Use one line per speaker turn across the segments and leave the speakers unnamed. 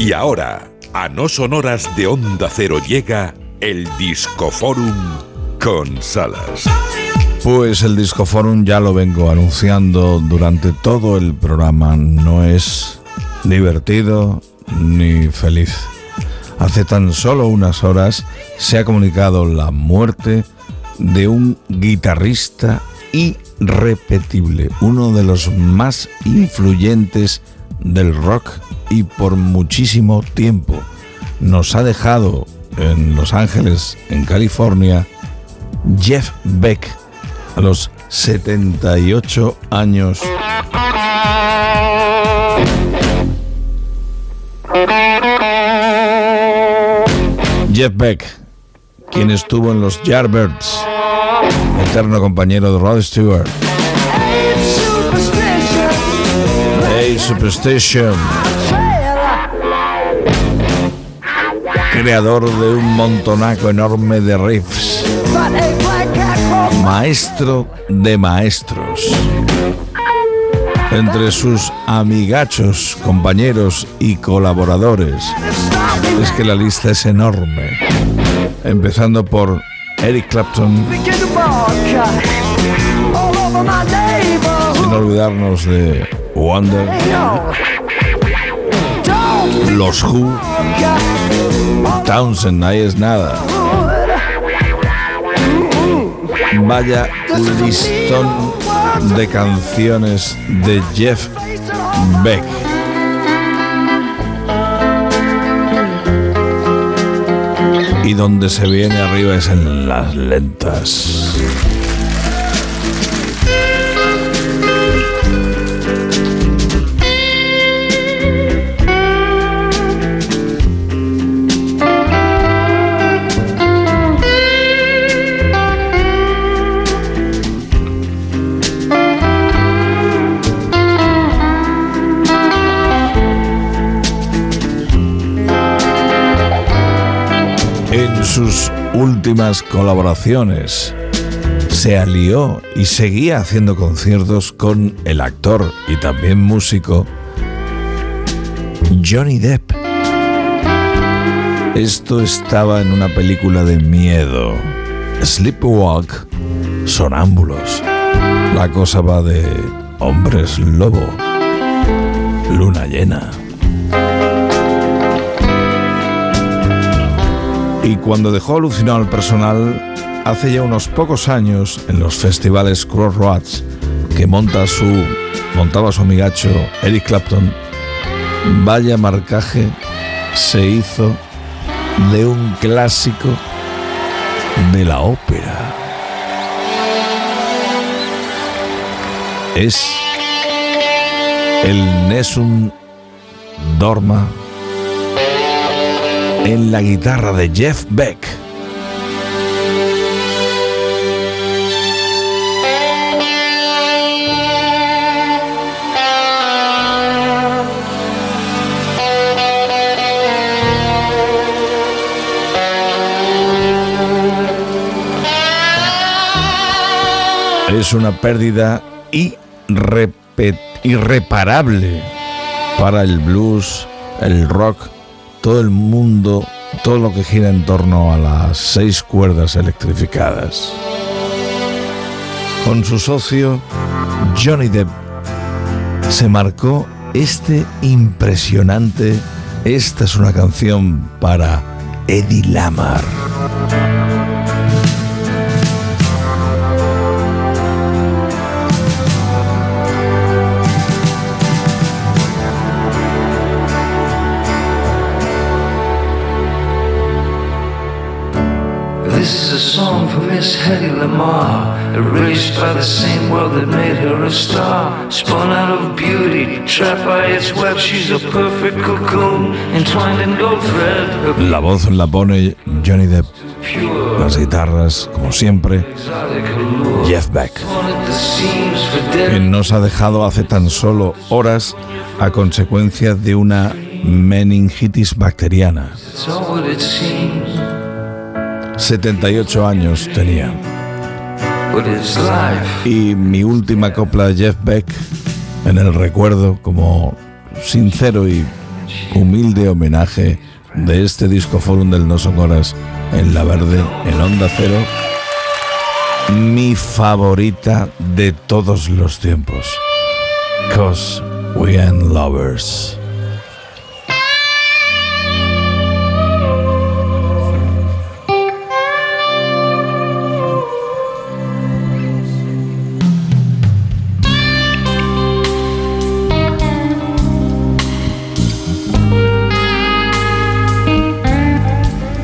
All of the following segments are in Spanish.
Y ahora, a no sonoras de Onda Cero llega el Discoforum con Salas.
Pues el Discoforum ya lo vengo anunciando durante todo el programa. No es divertido ni feliz. Hace tan solo unas horas se ha comunicado la muerte de un guitarrista irrepetible, uno de los más influyentes del rock y por muchísimo tiempo. Nos ha dejado en Los Ángeles, en California, Jeff Beck, a los 78 años. Jeff Beck, quien estuvo en los Yardbirds, eterno compañero de Rod Stewart. Hey Superstition. Creador de un montonaco enorme de riffs. Maestro de maestros. Entre sus amigachos, compañeros y colaboradores, es que la lista es enorme. Empezando por Eric Clapton, sin olvidarnos de Wonder, los Who, Townsend, ahí es nada. Vaya listón de canciones de Jeff Beck. Y donde se viene arriba es en las lentas. En sus últimas colaboraciones se alió y seguía haciendo conciertos con el actor y también músico Johnny Depp. Esto estaba en una película de miedo, Sleepwalk, Sonámbulos. La cosa va de hombres lobo, luna llena. Cuando dejó alucinado al personal, hace ya unos pocos años, en los festivales Crossroads, que monta su, montaba su amigacho Eric Clapton, vaya marcaje se hizo de un clásico de la ópera. Es el Nessun Dorma en la guitarra de Jeff Beck. Es una pérdida irreparable para el blues, el rock todo el mundo, todo lo que gira en torno a las seis cuerdas electrificadas. Con su socio Johnny Depp se marcó este impresionante, esta es una canción para Eddie Lamar.
This is a song for Miss Hedy Lamar, erased by the same world that made her a star. Spun out of beauty, trapped by its web, she's a perfect cocoon, entwined in gold thread.
La voz la pone Johnny Depp, las guitarras, como siempre. Jeff Beck. Quien nos ha dejado hace tan solo horas a consecuencia de una meningitis bacteriana. 78 años tenía. Y mi última copla de Jeff Beck en el recuerdo como sincero y humilde homenaje de este disco forum del No Sonoras en La Verde, en Onda Cero, mi favorita de todos los tiempos. Cause we are lovers.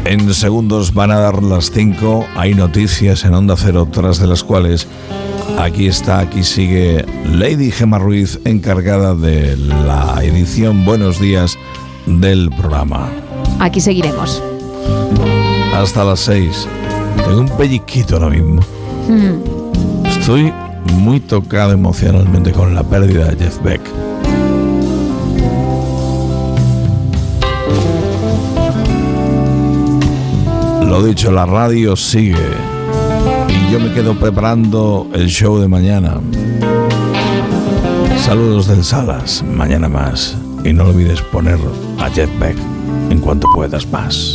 En segundos van a dar las 5. Hay noticias en Onda Cero, tras de las cuales aquí está, aquí sigue Lady Gemma Ruiz, encargada de la edición Buenos Días del programa.
Aquí seguiremos.
Hasta las 6. Tengo un pellizquito ahora mismo.
Mm.
Estoy muy tocado emocionalmente con la pérdida de Jeff Beck. Lo dicho, la radio sigue. Y yo me quedo preparando el show de mañana. Saludos del Salas, mañana más. Y no olvides poner a Jet Beck en cuanto puedas más.